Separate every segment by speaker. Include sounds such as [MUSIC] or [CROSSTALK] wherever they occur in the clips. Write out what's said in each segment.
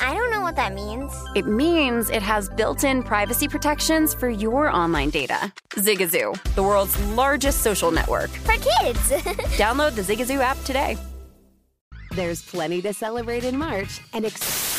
Speaker 1: I don't know what that means.
Speaker 2: It means it has built in privacy protections for your online data. Zigazoo, the world's largest social network.
Speaker 1: For kids. [LAUGHS]
Speaker 2: Download the Zigazoo app today.
Speaker 3: There's plenty to celebrate in March and ex-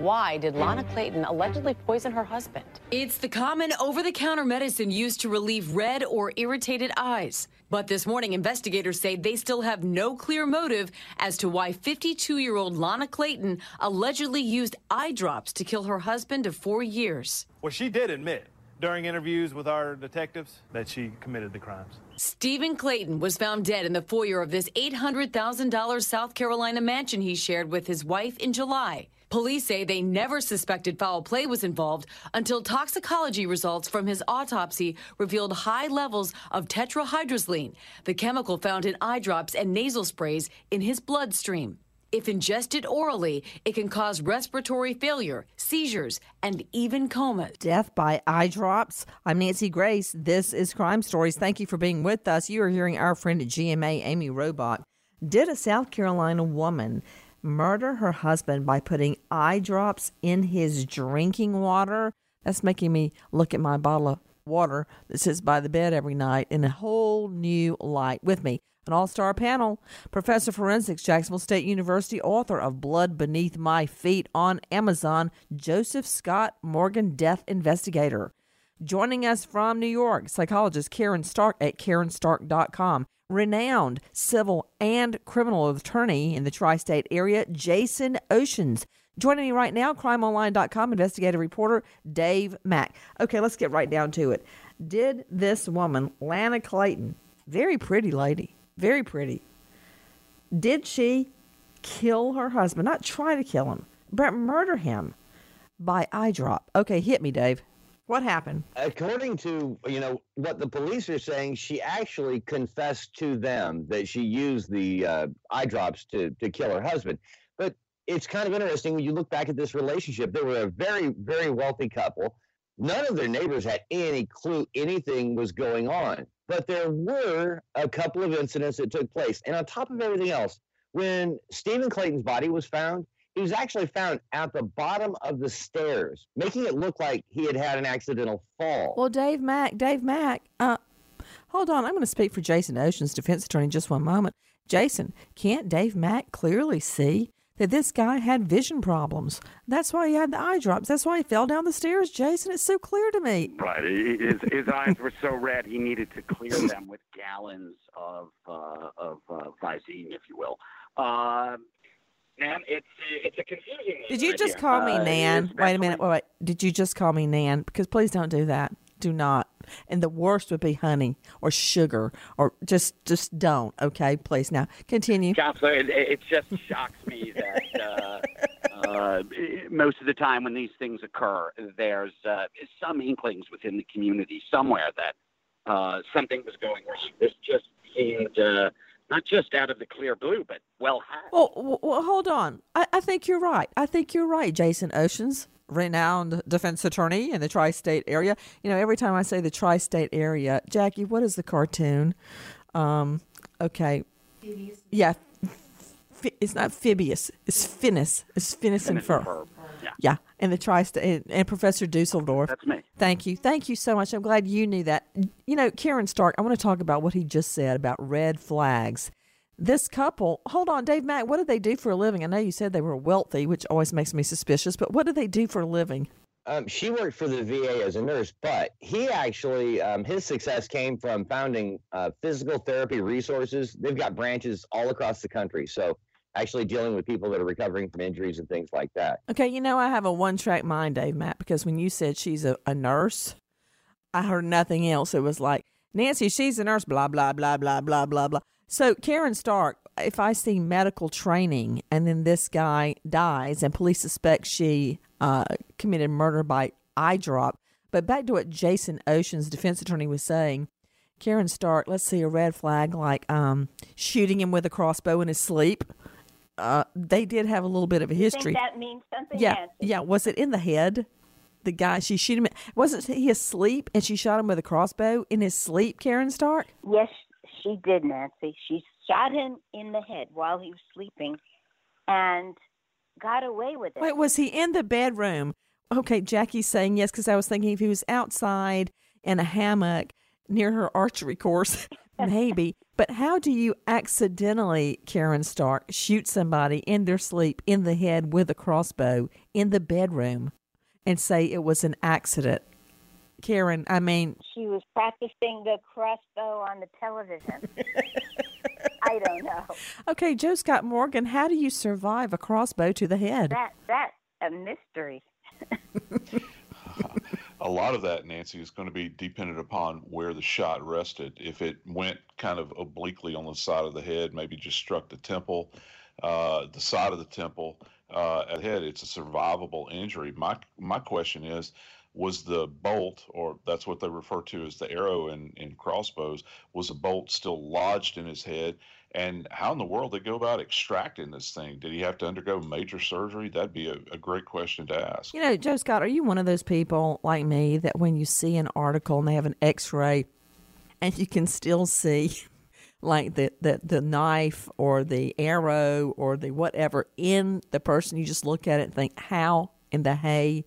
Speaker 4: Why did Lana Clayton allegedly poison her husband?
Speaker 5: It's the common over the counter medicine used to relieve red or irritated eyes. But this morning, investigators say they still have no clear motive as to why 52 year old Lana Clayton allegedly used eye drops to kill her husband of four years.
Speaker 6: Well, she did admit during interviews with our detectives that she committed the crimes.
Speaker 5: Stephen Clayton was found dead in the foyer of this $800,000 South Carolina mansion he shared with his wife in July. Police say they never suspected foul play was involved until toxicology results from his autopsy revealed high levels of tetrahydrozoline, the chemical found in eye drops and nasal sprays in his bloodstream. If ingested orally, it can cause respiratory failure, seizures, and even coma.
Speaker 7: Death by eye drops. I'm Nancy Grace. This is Crime Stories. Thank you for being with us. You are hearing our friend at GMA, Amy Robach. Did a South Carolina woman murder her husband by putting eye drops in his drinking water? That's making me look at my bottle of water that sits by the bed every night in a whole new light. With me, an all star panel. Professor Forensics, Jacksonville State University, author of Blood Beneath My Feet on Amazon, Joseph Scott Morgan, death investigator. Joining us from New York, psychologist Karen Stark at KarenStark.com. Renowned civil and criminal attorney in the tri state area, Jason Oshins. Joining me right now, crimeonline.com investigative reporter Dave Mack. Okay, let's get right down to it. Did this woman, Lana Clayton, very pretty lady, very pretty, did she kill her husband? Not try to kill him, but murder him by eye drop. Okay, hit me, Dave. What happened?
Speaker 8: According to you know what the police are saying, she actually confessed to them that she used the uh, eye drops to to kill her husband. But it's kind of interesting when you look back at this relationship. They were a very very wealthy couple. None of their neighbors had any clue anything was going on. But there were a couple of incidents that took place, and on top of everything else, when Stephen Clayton's body was found, he was actually found at the bottom of the stairs, making it look like he had had an accidental fall.
Speaker 7: Well, Dave Mack, Dave Mack, uh, Hold on, I'm going to speak for Jason Oshins defense attorney just one moment. Jason, can't Dave Mack clearly see that this guy had vision problems? That's why he had the eye drops. That's why he fell down the stairs, Jason. It's so clear to me.
Speaker 9: Right. His, his eyes were so red, he needed to clear them with gallons of, uh, of uh, Visine, if you will. Uh, man, it's it's a confusing.
Speaker 7: Did you just call me
Speaker 9: Uh,
Speaker 7: Nan? Wait a minute. Wait, wait. Did you just call me Nan? Because please don't do that. Do not. And the worst would be honey or sugar or just just don't. Okay, please. Now continue.
Speaker 9: Counselor, it, it just [LAUGHS] shocks me that uh, uh, most of the time when these things occur, there's uh, some inklings within the community somewhere that uh, something was going wrong. This just seemed uh, not just out of the clear blue, but well had.
Speaker 7: Well, well hold on. I, I think you're right. I think you're right, Jason Oshins, renowned defense attorney in the tri-state area. You know, every time I say the tri-state area, Jackie, what is the cartoon? Um, okay. Yeah. F- it's not Phibius. It's Phineas. It's Phineas and
Speaker 9: Phineas and
Speaker 7: Ferb.
Speaker 9: Ferb, yeah.
Speaker 7: Yeah, and the tri-state and, and Professor Dusseldorf.
Speaker 9: That's me.
Speaker 7: Thank you. Thank you so much. I'm glad you knew that. You know, Karen Stark, I want to talk about what he just said about red flags. This couple, hold on, Dave Mack, what did they do for a living? I know you said they were wealthy, which always makes me suspicious, but what did they do for a living?
Speaker 8: Um, she worked for the VA as a nurse, but he actually, um, his success came from founding uh, physical therapy resources. They've got branches all across the country. So, actually dealing with people that are recovering from injuries and things like that.
Speaker 7: Okay, you know, I have a one track mind, Dave Mack, because when you said she's a, a nurse, I heard nothing else. It was like, Nancy, she's a nurse, blah, blah, blah, blah, blah, blah, blah. So, Karen Stark, if I see medical training and then this guy dies and police suspect she uh, committed murder by eye drop, but back to what Jason Oshins defense attorney was saying, Karen Stark, let's see a red flag like um, shooting him with a crossbow in his sleep. Uh, they did have a little bit of a history.
Speaker 10: That means something?
Speaker 7: Yeah, yeah. Was it in the head? The guy she shoot him. Wasn't he asleep and she shot him with a crossbow in his sleep? Karen Stark.
Speaker 10: Yes, she did, Nancy. She shot him in the head while he was sleeping, and got away with it.
Speaker 7: Wait, was he in the bedroom? Okay, Jackie's saying yes because I was thinking if he was outside in a hammock near her archery course, maybe. But how do you accidentally, Karen Stark, shoot somebody in their sleep in the head with a crossbow in the bedroom and say it was an accident? Karen, I mean,
Speaker 10: She was practicing the crossbow on the television. [LAUGHS] I don't know.
Speaker 7: okay, Joe Scott Morgan, how do you survive a crossbow to the head?
Speaker 10: That that's a mystery. [LAUGHS] [LAUGHS]
Speaker 11: a lot of that, Nancy, is going to be dependent upon where the shot rested. If it went kind of obliquely on the side of the head, maybe just struck the temple, uh, the side of the temple, uh, at head, it's a survivable injury. My my question is, was the bolt, or that's what they refer to as the arrow in, in crossbows, was a bolt still lodged in his head? And how in the world they go about extracting this thing? Did he have to undergo major surgery? That'd be a, a great question to ask.
Speaker 7: You know, Joe Scott, are you one of those people like me that when you see an article and they have an x ray and you can still see [LAUGHS] like the, the, the knife or the arrow or the whatever in the person, you just look at it and think, how in the hay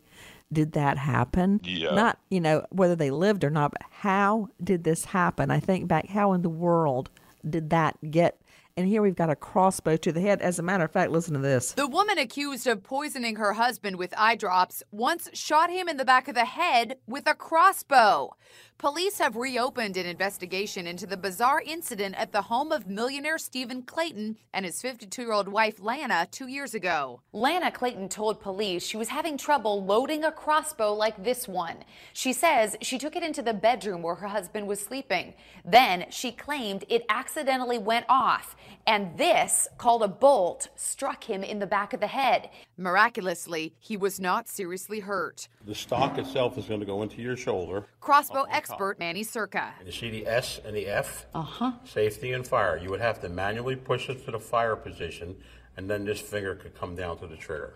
Speaker 7: did that happen?
Speaker 11: Yeah.
Speaker 7: Not, you know, whether they lived or not, but how did this happen? I think back, how in the world did that get? And here we've got a crossbow to the head. As a matter of fact, listen to this.
Speaker 12: The woman accused of poisoning her husband with eye drops once shot him in the back of the head with a crossbow. Police have reopened an investigation into the bizarre incident at the home of millionaire Stephen Clayton and his 52 year old wife Lana two years ago.
Speaker 2: Lana Clayton told police she was having trouble loading a crossbow like this one. She says she took it into the bedroom where her husband was sleeping. Then she claimed it accidentally went off, and this, called a bolt, struck him in the back of the head.
Speaker 12: Miraculously, he was not seriously hurt.
Speaker 13: The stock itself is going to go into your shoulder.
Speaker 12: Crossbow expert Manny Circa.
Speaker 13: And you see the S and the F?
Speaker 2: Uh huh.
Speaker 13: Safety and fire. You would have to manually push it to the fire position, and then this finger could come down to the trigger.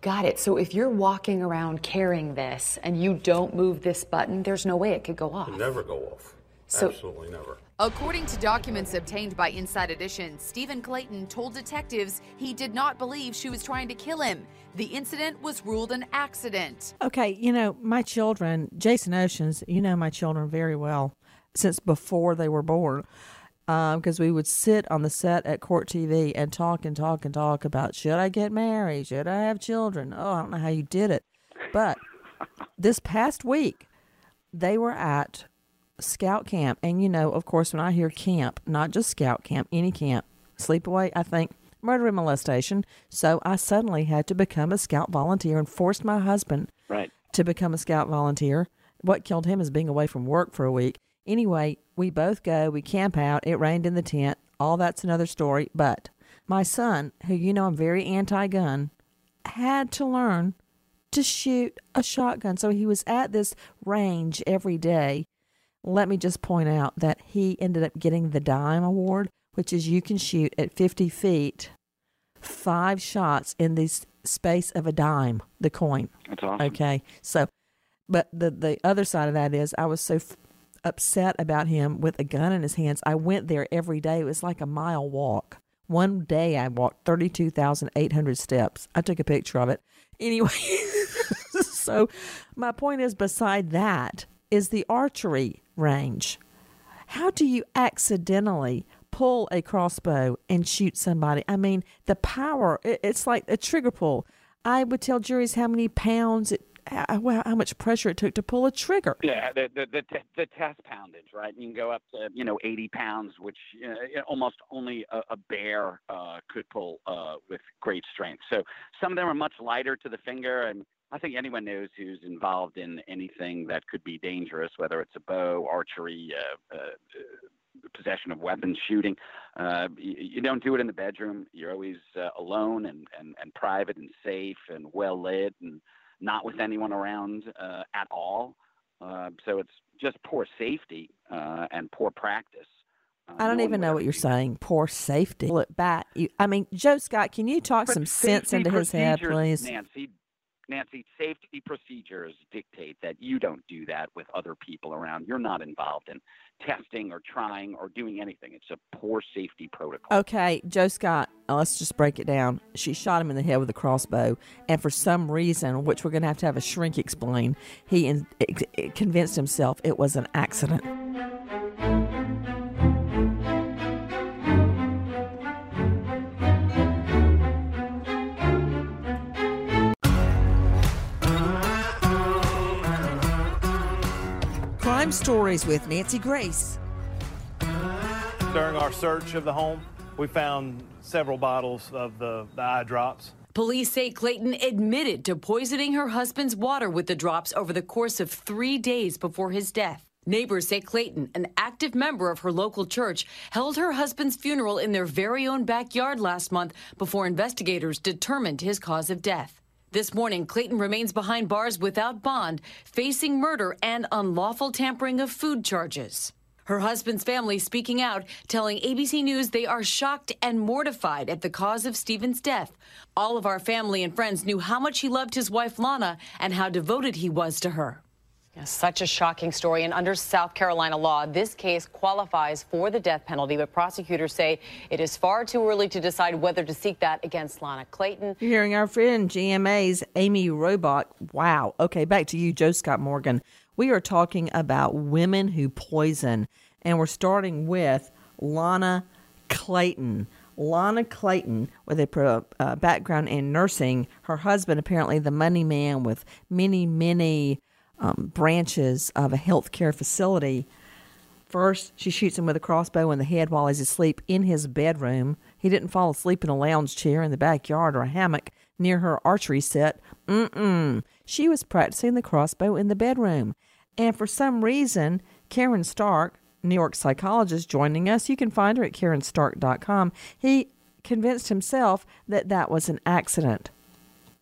Speaker 2: Got it. So if you're walking around carrying this and you don't move this button, there's no way it could go off.
Speaker 13: It never go off.
Speaker 2: So-
Speaker 13: Absolutely never.
Speaker 12: According to documents obtained by Inside Edition, Stephen Clayton told detectives he did not believe she was trying to kill him. The incident was ruled an accident.
Speaker 7: Okay, you know, my children, Jason Oshins, you know my children very well. since before they were born. Because um, we would sit on the set at Court TV and talk and talk and talk about should I get married? Should I have children? Oh, I don't know how you did it. But this past week, they were at scout camp. And, you know, of course, when I hear camp, not just scout camp, any camp, sleepaway, I think murder and molestation. So I suddenly had to become a scout volunteer and forced my husband
Speaker 9: right.
Speaker 7: to become a scout volunteer. What killed him is being away from work for a week. Anyway, we both go, we camp out, it rained in the tent. All that's another story. But my son, who you know I'm very anti gun, had to learn to shoot a shotgun. So he was at this range every day. Let me just point out that he ended up getting the Dime Award, which is you can shoot at 50 feet five shots in the space of a dime, the coin.
Speaker 9: That's awesome.
Speaker 7: Okay. So, but the, the other side of that is I was so f- upset about him with a gun in his hands. I went there every day. It was like a mile walk. One day I walked 32,800 steps. I took a picture of it. [LAUGHS] Anyway, [LAUGHS] so my point is beside that is the archery range. How do you accidentally pull a crossbow and shoot somebody? I mean, the power, it's like a trigger pull. I would tell juries how many pounds it how, how much pressure it took to pull a trigger.
Speaker 9: Yeah, the the the, the test poundage, right? You can go up to you know 80 pounds, which uh, almost only a, a bear uh, could pull uh, with great strength. So some of them are much lighter to the finger, and I think anyone knows who's involved in anything that could be dangerous, whether it's a bow, archery, uh, uh, possession of weapons, shooting. Uh, you, you, don't do it in the bedroom. You're always uh, alone and, and, and private and safe and well lit and not with anyone around uh, at all. Uh, so it's just poor safety uh, and poor practice.
Speaker 7: Uh, I don't even know what you're saying. Poor safety. Look back. You, I mean, Joe Scott, can you talk
Speaker 9: but
Speaker 7: some sense into his head, please?
Speaker 9: Nancy, Nancy, safety procedures dictate that you don't do that with other people around. You're not involved in testing or trying or doing anything. It's a poor safety protocol.
Speaker 7: Okay, Joe Scott, uh, let's just break it down. She shot him in the head with a crossbow, and for some reason, which we're going to have to have a shrink explain, he in, convinced himself it was an accident. Crime Stories with Nancy Grace.
Speaker 6: During our search of the home, we found several bottles of the, the eye drops.
Speaker 5: Police say Clayton admitted to poisoning her husband's water with the drops over the course of three days before his death. Neighbors say Clayton, an active member of her local church, held her husband's funeral in their very own backyard last month before investigators determined his cause of death. This morning, Clayton remains behind bars without bond, facing murder and unlawful tampering of food charges. Her husband's family speaking out, telling ABC News they are shocked and mortified at the cause of Stephen's death. All of our family and friends knew how much he loved his wife, Lana, and how devoted he was to her.
Speaker 4: Such a shocking story. And under South Carolina law, this case qualifies for the death penalty, but prosecutors say it is far too early to decide whether to seek that against Lana Clayton.
Speaker 7: You're hearing our friend GMA's Amy Robach. Wow. Okay, back to you, Joe Scott Morgan. We are talking about women who poison, and we're starting with Lana Clayton. Lana Clayton, with a uh, background in nursing, her husband apparently the money man with many, many um, branches of a healthcare facility. First, she shoots him with a crossbow in the head while he's asleep in his bedroom. He didn't fall asleep in a lounge chair in the backyard or a hammock near her archery set. Mm-mm. She was practicing the crossbow in the bedroom. And for some reason, Karen Stark, New York psychologist, joining us, you can find her at karenstark.com. He convinced himself that that was an accident.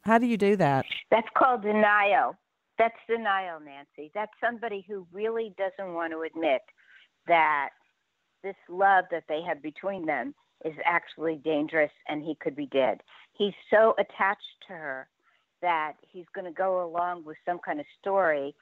Speaker 7: How do you do that?
Speaker 10: That's called denial. That's denial, Nancy. That's somebody who really doesn't want to admit that this love that they have between them is actually dangerous and he could be dead. He's so attached to her that he's going to go along with some kind of story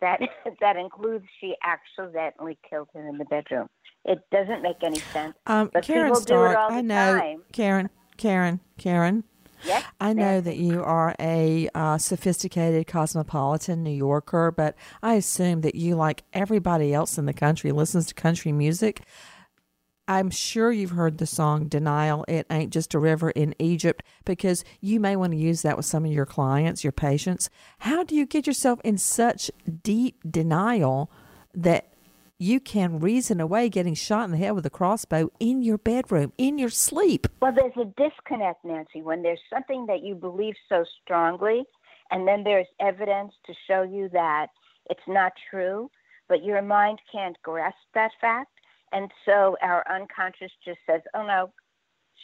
Speaker 10: that [LAUGHS] that includes she accidentally killed him in the bedroom. It doesn't make any sense.
Speaker 7: Um,
Speaker 10: but
Speaker 7: Karen
Speaker 10: people
Speaker 7: Stark,
Speaker 10: do it all the
Speaker 7: I know.
Speaker 10: time.
Speaker 7: Karen, Karen, Karen.
Speaker 10: Yes?
Speaker 7: I know that you are a uh, sophisticated cosmopolitan New Yorker, but I assume that you, like everybody else in the country, listens to country music. I'm sure you've heard the song Denial, It Ain't Just a River in Egypt, because you may want to use that with some of your clients, your patients. How do you get yourself in such deep denial that you can reason away getting shot in the head with a crossbow in your bedroom, in your sleep?
Speaker 10: Well, there's a disconnect, Nancy, when there's something that you believe so strongly, and then there's evidence to show you that it's not true, but your mind can't grasp that fact and so our unconscious just says, oh no,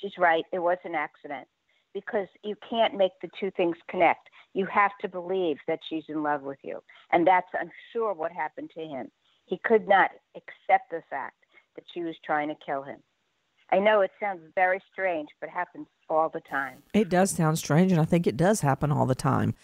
Speaker 10: she's right, it was an accident. Because you can't make the two things connect. You have to believe that she's in love with you. And that's, I'm sure, what happened to him. He could not accept the fact that she was trying to kill him. I know it sounds very strange, but it happens all the time.
Speaker 7: It does sound strange, and I think it does happen all the time.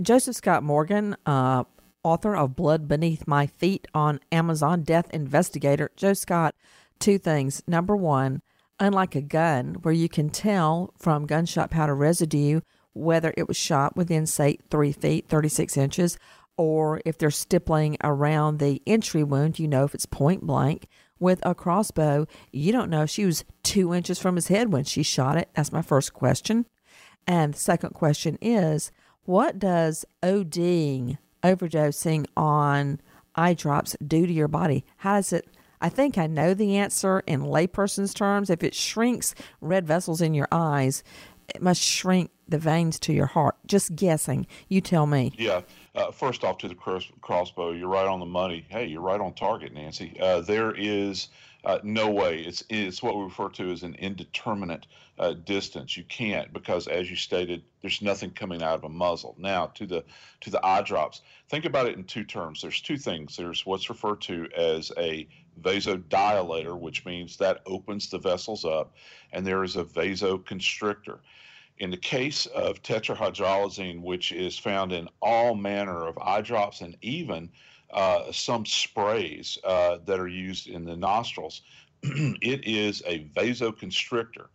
Speaker 7: Joseph Scott Morgan, uh, author of Blood Beneath My Feet on Amazon, Death Investigator. Joe Scott, two things. Number one, unlike a gun, where you can tell from gunshot powder residue whether it was shot within, say, three feet, 36 inches, or if they're stippling around the entry wound, you know if it's point blank. With a crossbow, you don't know if she was two inches from his head when she shot it. That's my first question. And the second question is what does ODing overdosing on eye drops do to your body? How does it? I think I know the answer in layperson's terms. If it shrinks red vessels in your eyes, it must shrink the veins to your heart. Just guessing. You tell me.
Speaker 11: Yeah. Uh, first off, to the cross- crossbow, you're right on the money. Hey, you're right on target, Nancy. Uh, there is uh, no way. It's it's what we refer to as an indeterminate uh, distance. You can't because, as you stated, there's nothing coming out of a muzzle. Now, to the to the eye drops. Think about it in two terms. There's two things. There's what's referred to as a vasodilator, which means that opens the vessels up, and there is a vasoconstrictor. In the case of tetrahydrolazine, which is found in all manner of eye drops and even uh, some sprays uh, that are used in the nostrils, [CLEARS THROAT] it is a vasoconstrictor.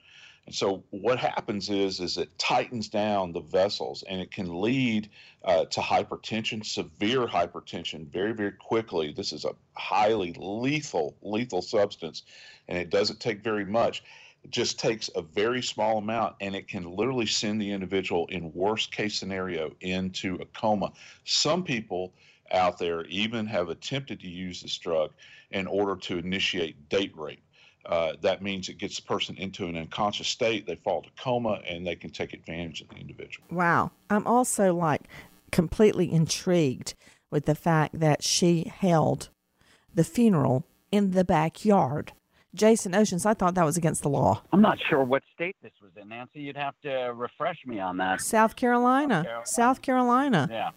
Speaker 11: So what happens is is it tightens down the vessels and it can lead uh, to hypertension, severe hypertension, very very quickly. This is a highly lethal lethal substance, and it doesn't take very much. It just takes a very small amount, and it can literally send the individual in worst case scenario into a coma. Some people out there even have attempted to use this drug in order to initiate date rape. Uh, that means it gets the person into an unconscious state, they fall to coma, and they can take advantage of the individual.
Speaker 7: Wow. I'm also like completely intrigued with the fact that she held the funeral in the backyard. Jason Oshins, I thought that was against the law.
Speaker 9: I'm not sure what state this was in, Nancy. You'd have to refresh me on that.
Speaker 7: South Carolina. South Carolina. South Carolina.
Speaker 9: Yeah.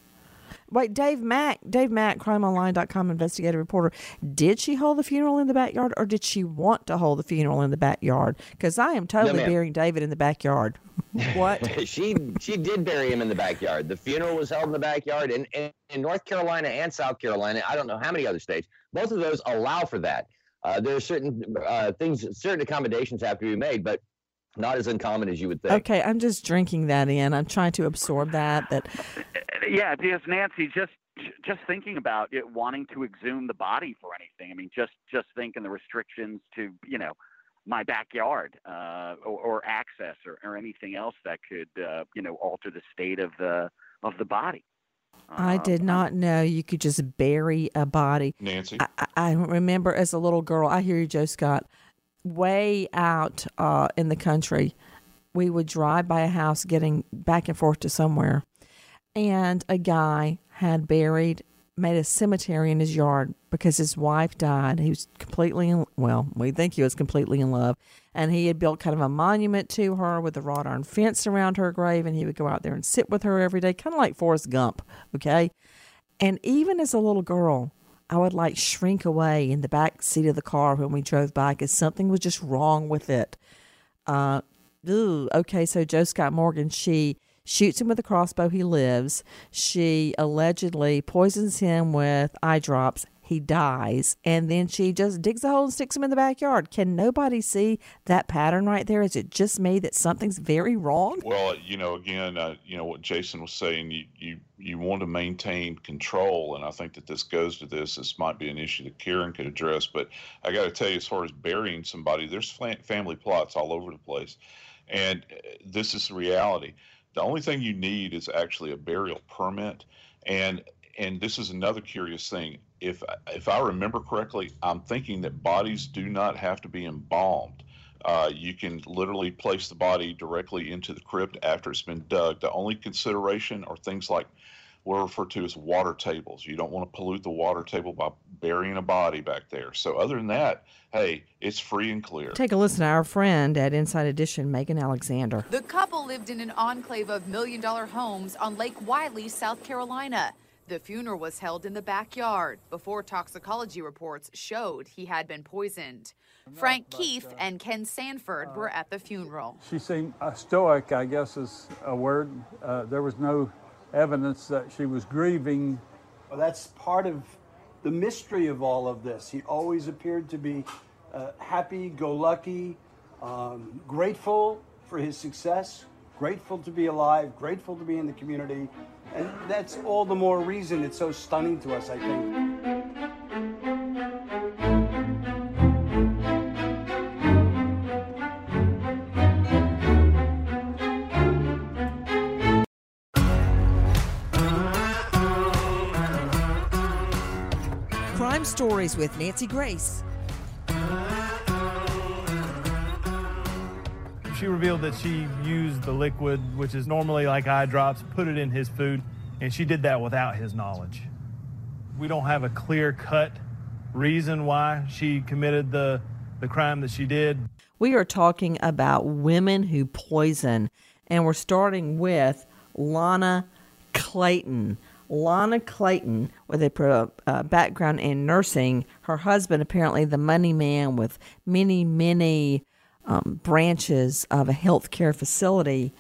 Speaker 7: Wait, Dave Mack, Dave Mack, crimeonline.com investigative reporter. Did she hold the funeral in the backyard or did she want to hold the funeral in the backyard? Because I am totally
Speaker 8: No,
Speaker 7: burying David in the backyard. [LAUGHS] What?
Speaker 8: she she did bury him in the backyard. The funeral was held in the backyard, and in, in North Carolina and South Carolina, I don't know how many other states. Both of those allow for that. Uh, there are certain uh, things, certain accommodations have to be made, but not as uncommon as you would think.
Speaker 7: Okay, I'm just drinking that in. I'm trying to absorb that. That [LAUGHS]
Speaker 9: Yeah, because Nancy, just just thinking about it, wanting to exhume the body for anything. I mean, just just thinking the restrictions to you know my backyard uh, or, or access or, or anything else that could uh, you know alter the state of the of the body.
Speaker 7: I did not know you could just bury a body.
Speaker 11: Nancy?
Speaker 7: I, I I remember as a little girl, I hear you, Joe Scott, way out uh, in the country, we would drive by a house getting back and forth to somewhere, and a guy had buried, made a cemetery in his yard because his wife died. He was completely in, well, we think he was completely in love, and he had built kind of a monument to her with a wrought iron fence around her grave, and he would go out there and sit with her every day, kind of like Forrest Gump, okay? And even as a little girl, I would like shrink away in the back seat of the car when we drove by because something was just wrong with it. Uh, ooh, okay, so Joe Scott Morgan, she shoots him with a crossbow. He lives. She allegedly poisons him with eye drops, he dies, and then she just digs a hole and sticks him in the backyard. Can nobody see that pattern right there? Is it just me that something's very wrong?
Speaker 11: Well, you know, again, uh, you know what Jason was saying. You you you want to maintain control, and I think that this goes to this. This might be an issue that Karen could address, but I got to tell you, as far as burying somebody, there's family plots all over the place, and uh, this is the reality. The only thing you need is actually a burial permit, and and this is another curious thing. If if I remember correctly, I'm thinking that bodies do not have to be embalmed. Uh, you can literally place the body directly into the crypt after it's been dug. The only consideration are things like what are referred to as water tables. You don't want to pollute the water table by burying a body back there. So other than that, hey, it's free and clear.
Speaker 7: Take a listen to our friend at Inside Edition, Megan Alexander.
Speaker 12: The couple lived in an enclave of million dollar homes on Lake Wylie, South Carolina. The funeral was held in the backyard before toxicology reports showed he had been poisoned. Frank Keefe uh, and Ken Sanford were at the funeral.
Speaker 14: She seemed uh, stoic, I guess is a word. Uh, there was no evidence that she was grieving.
Speaker 15: Well, that's part of the mystery of all of this. He always appeared to be uh, happy, go lucky, um, grateful for his success, grateful to be alive, grateful to be in the community, and that's all the more reason it's so stunning to us, I think.
Speaker 7: Crime Stories with Nancy Grace.
Speaker 6: She revealed that she used the liquid, which is normally like eye drops, put it in his food, and she did that without his knowledge. We don't have a clear cut reason why she committed the, the crime that she did.
Speaker 7: We are talking about women who poison, and we're starting with Lana Clayton. Lana Clayton, with a uh, background in nursing, her husband, apparently the money man with many, many um, branches of a healthcare facility.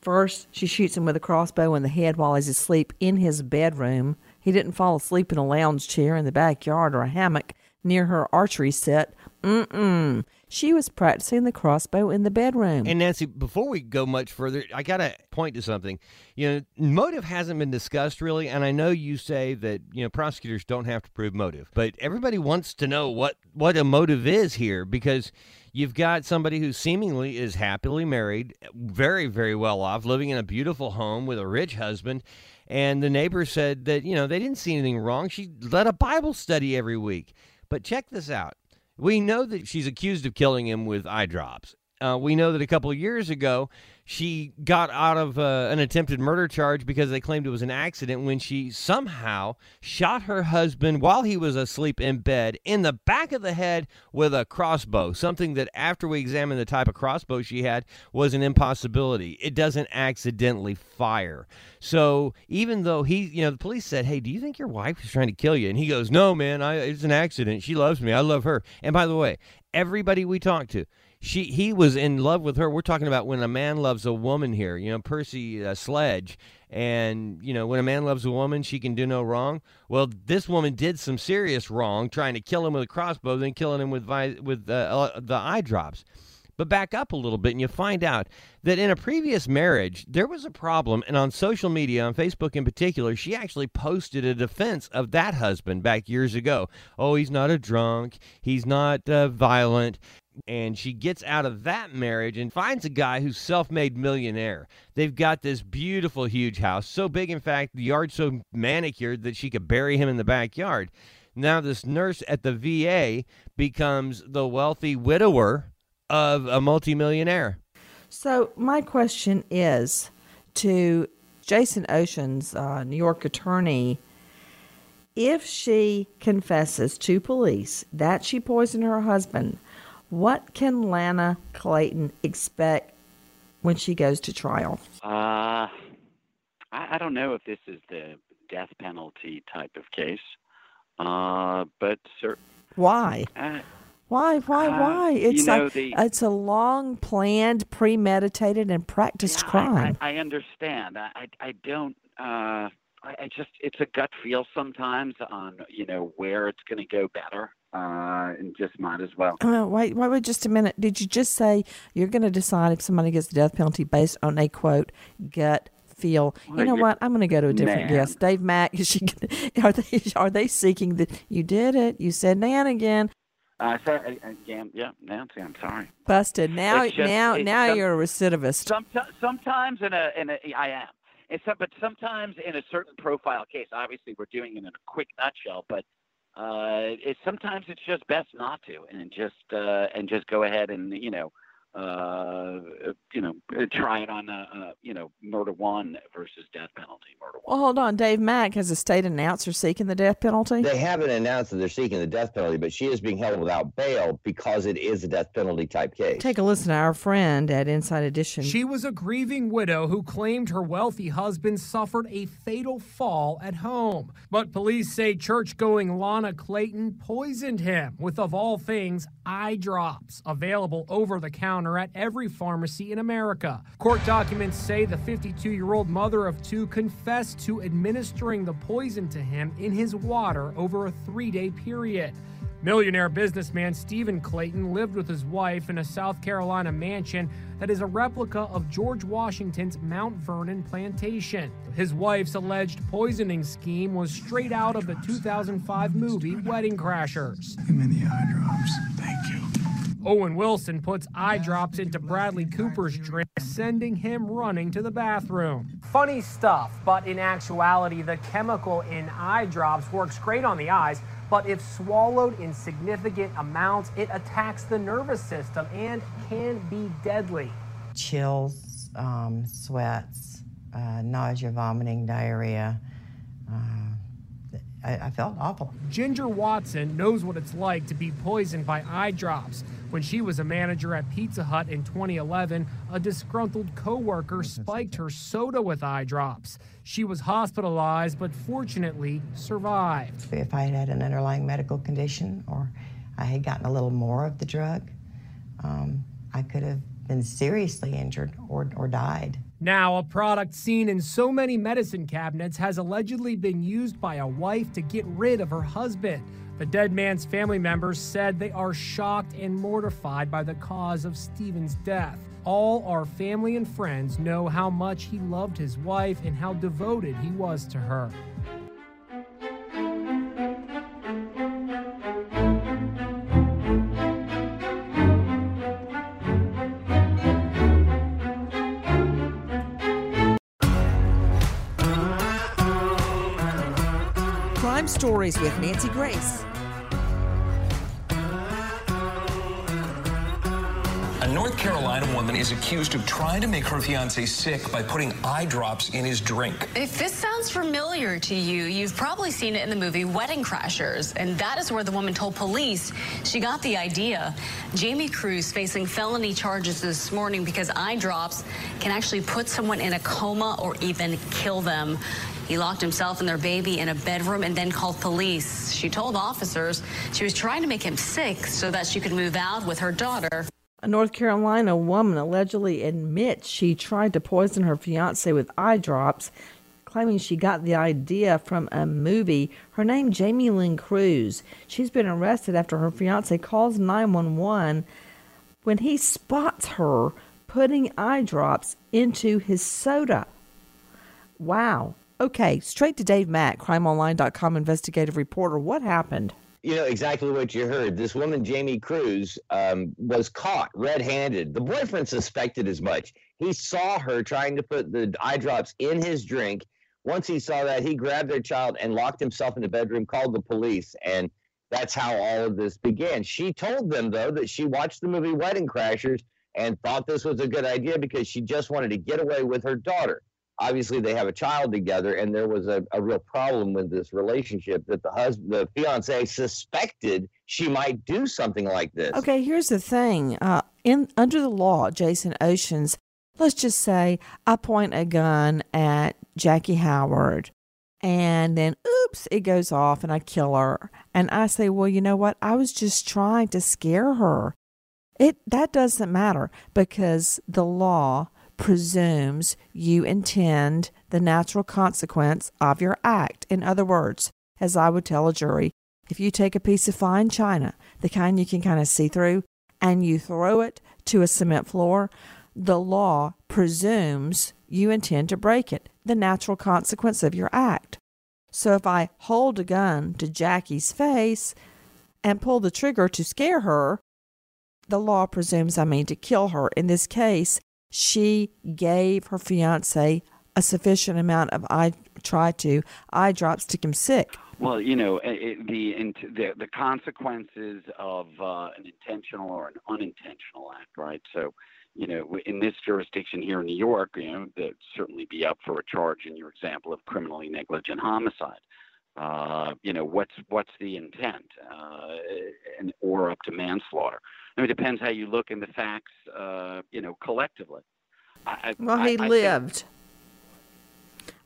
Speaker 7: First, she shoots him with a crossbow in the head while he's asleep in his bedroom. He didn't fall asleep in a lounge chair in the backyard or a hammock near her archery set. Mm-mm. She was practicing the crossbow in the bedroom.
Speaker 16: And Nancy, before we go much further, I got to point to something. You know, motive hasn't been discussed really, and I know you say that, you know, prosecutors don't have to prove motive, but everybody wants to know what what a motive is here because You've got somebody who seemingly is happily married, very, very well off, living in a beautiful home with a rich husband. And the neighbor said that, you know, they didn't see anything wrong. She led a Bible study every week. But check this out. We know that she's accused of killing him with eye drops. Uh, we know that a couple of years ago, she got out of uh, an attempted murder charge because they claimed it was an accident when she somehow shot her husband while he was asleep in bed in the back of the head with a crossbow. Something that, after we examined the type of crossbow she had, was an impossibility. It doesn't accidentally fire. So even though he, you know, the police said, "Hey, do you think your wife is trying to kill you?" and he goes, "No, man, I, it's an accident. She loves me. I love her." And by the way, everybody we talked to she he was in love with her. We're talking about when a man loves a woman here. You know, Percy uh, Sledge, and you know when a man loves a woman, she can do no wrong. Well, this woman did some serious wrong, trying to kill him with a crossbow, then killing him with vi- with uh, uh, the eye drops. But back up a little bit, and you find out that in a previous marriage, there was a problem. And on social media, on Facebook in particular, she actually posted a defense of that husband back years ago. Oh, he's not a drunk. He's not uh, violent and she gets out of that marriage and finds a guy who's self-made millionaire. They've got this beautiful huge house, so big in fact the yard's so manicured that she could bury him in the backyard. Now this nurse at the VA becomes the wealthy widower of a multimillionaire.
Speaker 7: So my question is to Jason Oshins uh, New York attorney if she confesses to police that she poisoned her husband what can Lana Clayton expect when she goes to trial?
Speaker 9: Uh, I, I don't know if this is the death penalty type of case, uh, but sir,
Speaker 7: why?
Speaker 9: Uh,
Speaker 7: why? Why? Uh, why? It's
Speaker 9: you know,
Speaker 7: like
Speaker 9: the,
Speaker 7: it's a long planned, premeditated, and practiced
Speaker 9: yeah,
Speaker 7: crime.
Speaker 9: I, I, I understand. I, I, I don't. Uh, I, I just it's a gut feel sometimes on you know where it's going to go better, uh, and just might as well.
Speaker 7: Uh, wait, wait, wait, just a minute. Did you just say you're going to decide if somebody gets the death penalty based on a quote gut feel? You know what? I'm going to go to a different
Speaker 9: Nan.
Speaker 7: guest. Dave Mack. [LAUGHS] Is she? Are they? Are they seeking that you did it? You said Nan again.
Speaker 9: Uh, so, uh, again, yeah, Nancy, I'm sorry.
Speaker 7: Busted. Now,
Speaker 9: just-
Speaker 7: now, now
Speaker 9: some-
Speaker 7: you're a recidivist.
Speaker 9: Sometimes, sometimes in a, in a, I am. It's some, but sometimes in a certain profile case, obviously we're doing it in a quick nutshell, but uh, it, sometimes it's just best not to, and just uh, and just go ahead and you know, uh, you know, try it on uh, uh, you know, murder one versus death penalty. Murder one.
Speaker 7: Well, hold on. Dave Mack has a state announcer seeking the death penalty.
Speaker 8: They haven't announced that they're seeking the death penalty, but she is being held without bail because it is a death penalty type case.
Speaker 7: Take a listen to our friend at Inside Edition.
Speaker 17: She was a grieving widow who claimed her wealthy husband suffered a fatal fall at home. But police say church going Lana Clayton poisoned him with, of all things, eye drops available over the counter at every pharmacy in America. Court documents say the 52 year old mother of two confessed to administering the poison to him in his water over a three day period. Millionaire businessman Stephen Clayton lived with his wife in a South Carolina mansion that is a replica of George Washington's Mount Vernon plantation. His wife's alleged poisoning scheme was straight out of the 2005 movie Wedding Crashers.
Speaker 18: Me the eye drops. Thank you.
Speaker 17: Owen Wilson puts eye drops into Bradley Cooper's drink, sending him running to the bathroom. Funny stuff, but in actuality, the chemical in eye drops works great on the eyes, but if swallowed in significant amounts, it attacks the nervous system and can be deadly.
Speaker 19: chills, um, sweats, uh, nausea, vomiting, diarrhea. Uh, I, I felt awful.
Speaker 17: Ginger Watson knows what it's like to be poisoned by eye drops. When she was a manager at Pizza Hut in 2011, a disgruntled coworker spiked her soda with eye drops. She was hospitalized, but fortunately survived.
Speaker 19: If I had had an underlying medical condition or I had gotten a little more of the drug, um, I could have been seriously injured or, or died.
Speaker 17: Now, a product seen in so many medicine cabinets has allegedly been used by a wife to get rid of her husband. The dead man's family members said they are shocked and mortified by the cause of Stephen's death. All our family and friends know how much he loved his wife and how devoted he was to her.
Speaker 7: Stories with Nancy Grace.
Speaker 20: A North Carolina woman is accused of trying to make her fiance sick by putting eye drops in his drink.
Speaker 21: If this sounds familiar to you, you've probably seen it in the movie Wedding Crashers, and that is where the woman told police she got the idea. Jamie Cruz facing felony charges this morning because eye drops can actually put someone in a coma or even kill them. He locked himself and their baby in a bedroom and then called police. She told officers she was trying to make him sick so that she could move out with her daughter.
Speaker 7: A North Carolina woman allegedly admits she tried to poison her fiance with eye drops, claiming she got the idea from a movie. Her name Jamie Lynn Cruz. She's been arrested after her fiance calls 911 when he spots her putting eye drops into his soda. Wow. Okay, straight to Dave Mack, crimeonline.com investigative reporter. What happened?
Speaker 8: you know exactly what you heard. This woman, Jamie Cruz, um, was caught red-handed. The boyfriend suspected as much. He saw her trying to put the eye drops in his drink. Once he saw that, he grabbed their child and locked himself in the bedroom, called the police, and that's how all of this began. She told them though that she watched the movie Wedding Crashers and thought this was a good idea because she just wanted to get away with her daughter obviously they have a child together and there was a, a real problem with this relationship that the husband the fiance suspected she might do something like this
Speaker 7: Okay, here's the thing. Uh, in under the law, Jason Oshins, let's just say I point a gun at Jackie Howard, and then oops, it goes off, and I kill her. And I say, well, you know what? I was just trying to scare her. It that doesn't matter because the law presumes you intend the natural consequence of your act. In other words, as I would tell a jury, if you take a piece of fine china, the kind you can kind of see through, and you throw it to a cement floor, the law presumes you intend to break it, the natural consequence of your act. So if I hold a gun to Jackie's face and pull the trigger to scare her, the law presumes I mean to kill her. In this case, she gave her fiance a sufficient amount of I try to eye drops to him sick.
Speaker 9: Well, you know, it, the, the the consequences of uh, an intentional or an unintentional act, right? So, you know, in this jurisdiction here in New York, you know, that certainly be up for a charge in your example of criminally negligent homicide. Uh, you know, what's what's the intent, uh, and or up to manslaughter. I mean, it depends how you look in the facts. Uh, you know, collectively. I,
Speaker 7: well, he
Speaker 9: I, I
Speaker 7: lived.
Speaker 9: Think,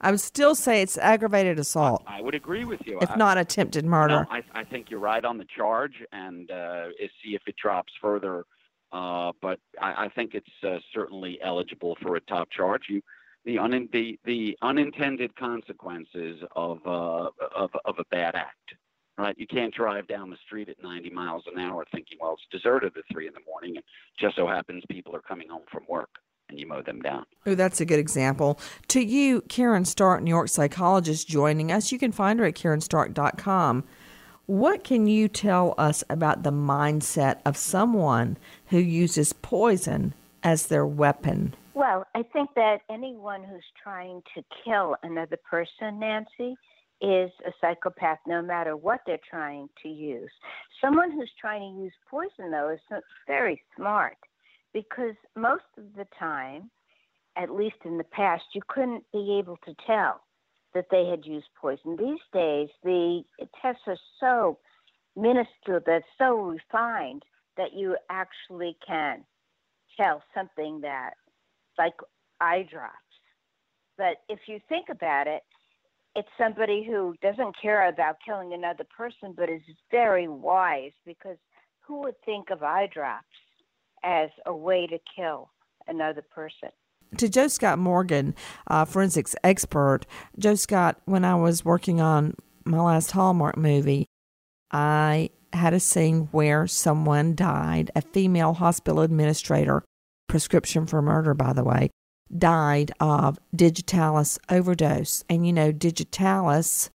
Speaker 7: I would still say it's aggravated assault.
Speaker 9: I would agree with you.
Speaker 7: If not attempted murder.
Speaker 9: No, I, I think you're right on the charge, and uh, see if it drops further. Uh, but I, I think it's uh, certainly eligible for a top charge. You, the, un, the, the unintended consequences of, uh, of, of a bad act, right? You can't drive down the street at 90 miles an hour thinking, well, it's deserted at 3 in the morning, and just so happens people are coming home from work and you mow them down.
Speaker 7: Oh, that's a good example. To you, Karen Stark, New York psychologist, joining us. You can find her at karenstark.com. What can you tell us about the mindset of someone who uses poison as their weapon?
Speaker 10: Well, I think that anyone who's trying to kill another person, Nancy, is a psychopath no matter what they're trying to use. Someone who's trying to use poison, though, is very smart because most of the time, at least in the past, you couldn't be able to tell that they had used poison. These days, the tests are so minuscule, they're so refined that you actually can tell something that, like eye drops. But if you think about it, it's somebody who doesn't care about killing another person, but is very wise because who would think of eye drops as a way to kill another person.
Speaker 7: To Joe Scott Morgan, uh, forensics expert, Joe Scott, when I was working on my last Hallmark movie, I had a scene where someone died, a female hospital administrator, prescription for murder, by the way, died of digitalis overdose. And you know, digitalis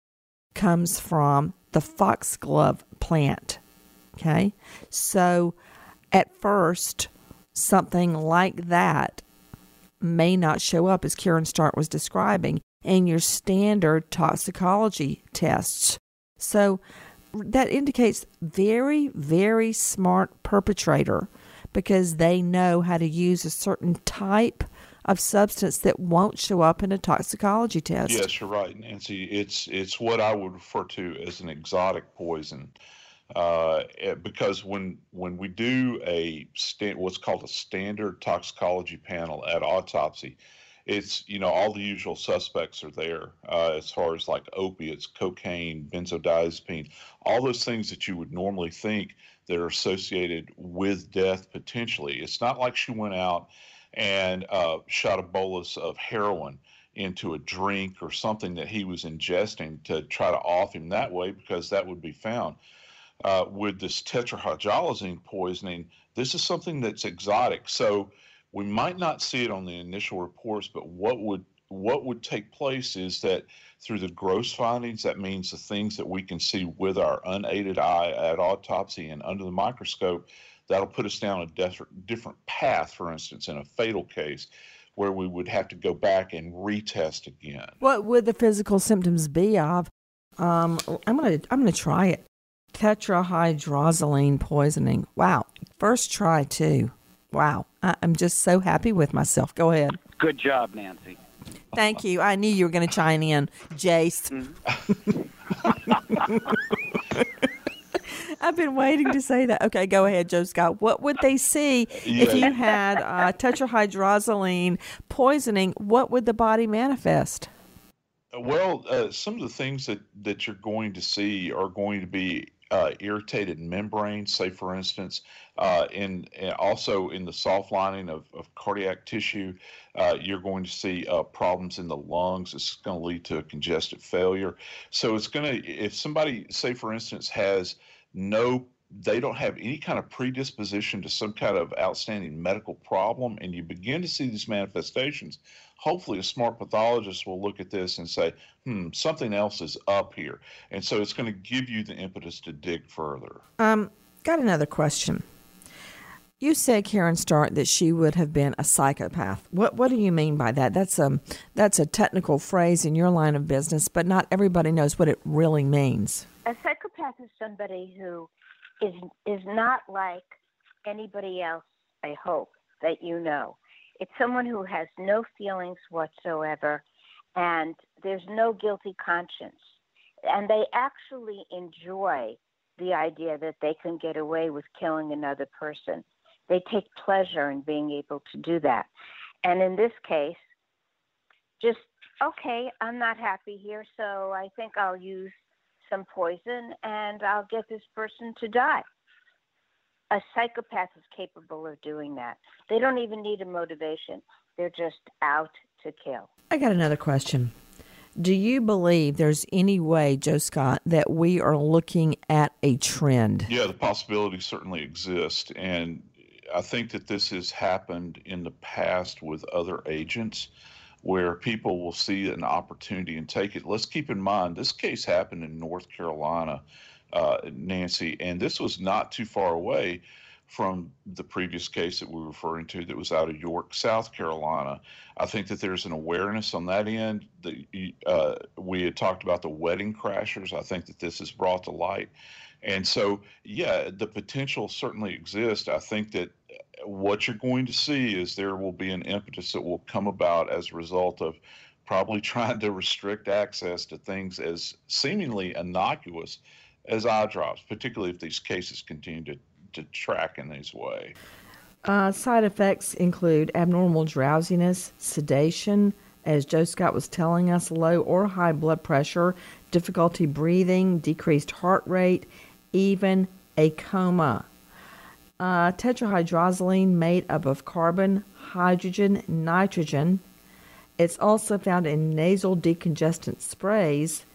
Speaker 7: comes from the foxglove plant. Okay. So at first, something like that may not show up, as Karen Stark was describing, in your standard toxicology tests. So that indicates very, very smart perpetrator because they know how to use a certain type of substance that won't show up in a toxicology test.
Speaker 11: Yes, you're right, Nancy. It's it's what I would refer to as an exotic poison uh, eh, because when when we do a what's called a standard toxicology panel at autopsy, it's you know all the usual suspects are there uh, as far as like opiates, cocaine, benzodiazepine, all those things that you would normally think that are associated with death potentially. It's not like she went out and uh, shot a bolus of heroin into a drink or something that he was ingesting to try to off him that way because that would be found uh, with this tetrahydrozoline poisoning, this is something that's exotic. So we might not see it on the initial reports, but what would what would take place is that through the gross findings, that means the things that we can see with our unaided eye at autopsy and under the microscope, that'll put us down a different path, for instance, in a fatal case where we would have to go back and retest again.
Speaker 7: What would the physical symptoms be of? Um, I'm gonna I'm gonna try it tetrahydrozoline poisoning. Wow. First try, too. Wow. I, am just so happy with myself. Go ahead.
Speaker 9: Good job, Nancy.
Speaker 7: Thank you. I knew you were going to chime in, Jace.
Speaker 9: Mm-hmm. [LAUGHS]
Speaker 7: I've been waiting to say that. Okay, go ahead, Joe Scott. What would they see if you had uh, tetrahydrozoline poisoning? What would the body manifest?
Speaker 11: Well, uh, some of the things that, that you're going to see are going to be uh, irritated membranes, say for instance, uh, in, in, also in the soft lining of, of cardiac tissue, uh, you're going to see uh, problems in the lungs. It's going to lead to a congestive failure. So it's going to, if somebody, say for instance, has no they don't have any kind of predisposition to some kind of outstanding medical problem and you begin to see these manifestations hopefully a smart pathologist will look at this and say hmm something else is up here and so it's going to give you the impetus to dig further
Speaker 7: um got another question you said Karen Stark that she would have been a psychopath. What what do you mean by that? That's a that's a technical phrase in your line of business, but not everybody knows what it really means.
Speaker 10: Is somebody who is is not like anybody else. I hope that you know. It's someone who has no feelings whatsoever, and there's no guilty conscience, and they actually enjoy the idea that they can get away with killing another person. They take pleasure in being able to do that. And in this case, just, okay, I'm not happy here, so I think I'll use some poison and I'll get this person to die. A psychopath is capable of doing that. They don't even need a motivation, they're just out to kill.
Speaker 7: I got another question. Do you believe there's any way, Joe Scott, that we are looking at a trend?
Speaker 11: Yeah, the possibility certainly exists. And I think that this has happened in the past with other agents where people will see an opportunity and take it. Let's keep in mind this case happened in North Carolina, uh, Nancy, and this was not too far away from the previous case that we were referring to that was out of York, South Carolina. I think that there's an awareness on that end. That uh, we had talked about the wedding crashers. I think that this is brought to light. And so, yeah, the potential certainly exists. I think that what you're going to see is there will be an impetus that will come about as a result of probably [LAUGHS] trying to restrict access to things as seemingly innocuous as eye drops, particularly if these cases continue to, to track in this way.
Speaker 7: Uh, side effects include abnormal drowsiness, sedation, as Joe Scott was telling us, low or high blood pressure, difficulty breathing, decreased heart rate, even a coma. Uh, tetrahydrozoline made up of carbon, hydrogen, nitrogen. It's also found in nasal decongestant sprays.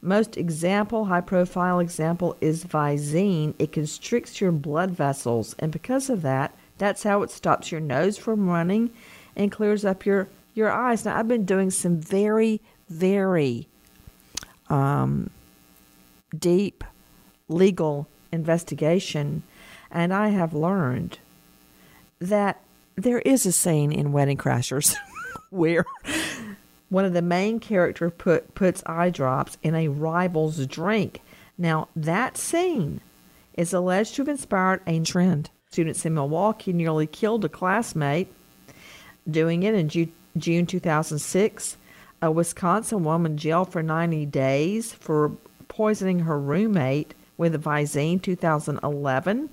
Speaker 7: Most example, high profile example, is Visine. It constricts your blood vessels, and because of that, that's how it stops your nose from running and clears up your, your eyes. Now, I've been doing some very, very um, deep legal investigation, and I have learned that there is a scene in Wedding Crashers [LAUGHS] where one of the main characters put puts eye drops in a rival's drink. Now that scene is alleged to have inspired a trend. Students in Milwaukee nearly killed a classmate doing it in Ju- June 2006. A Wisconsin woman jailed for 90 days for poisoning her roommate with Visine 2011.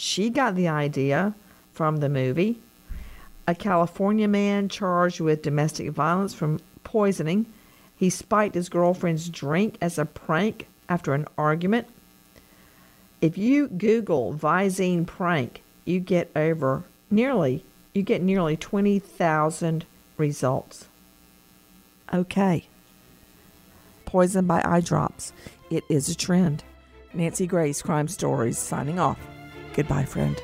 Speaker 7: She got the idea from the movie. A California man charged with domestic violence from poisoning. He spiked his girlfriend's drink as a prank after an argument. If you Google Visine prank, you get over nearly you get nearly 20,000 results. Okay. Poison by eye drops. It is a trend. Nancy Grace, Crime Stories, signing off. Goodbye, friend.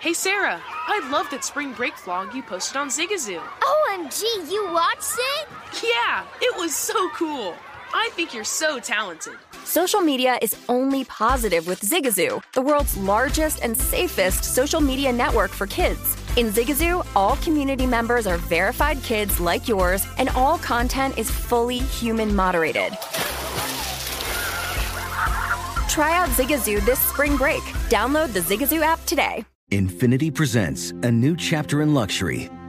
Speaker 22: Hey Sarah, I love that spring break vlog you posted on Zigazoo.
Speaker 23: OMG, you watched it?
Speaker 22: Yeah, it was so cool. I think you're so talented.
Speaker 24: Social media is only positive with Zigazoo, the world's largest and safest social media network for kids. In Zigazoo, all community members are verified kids like yours, and all content is fully human moderated. Try out Zigazoo this spring break. Download the Zigazoo app today.
Speaker 25: Infinity presents a new chapter in luxury,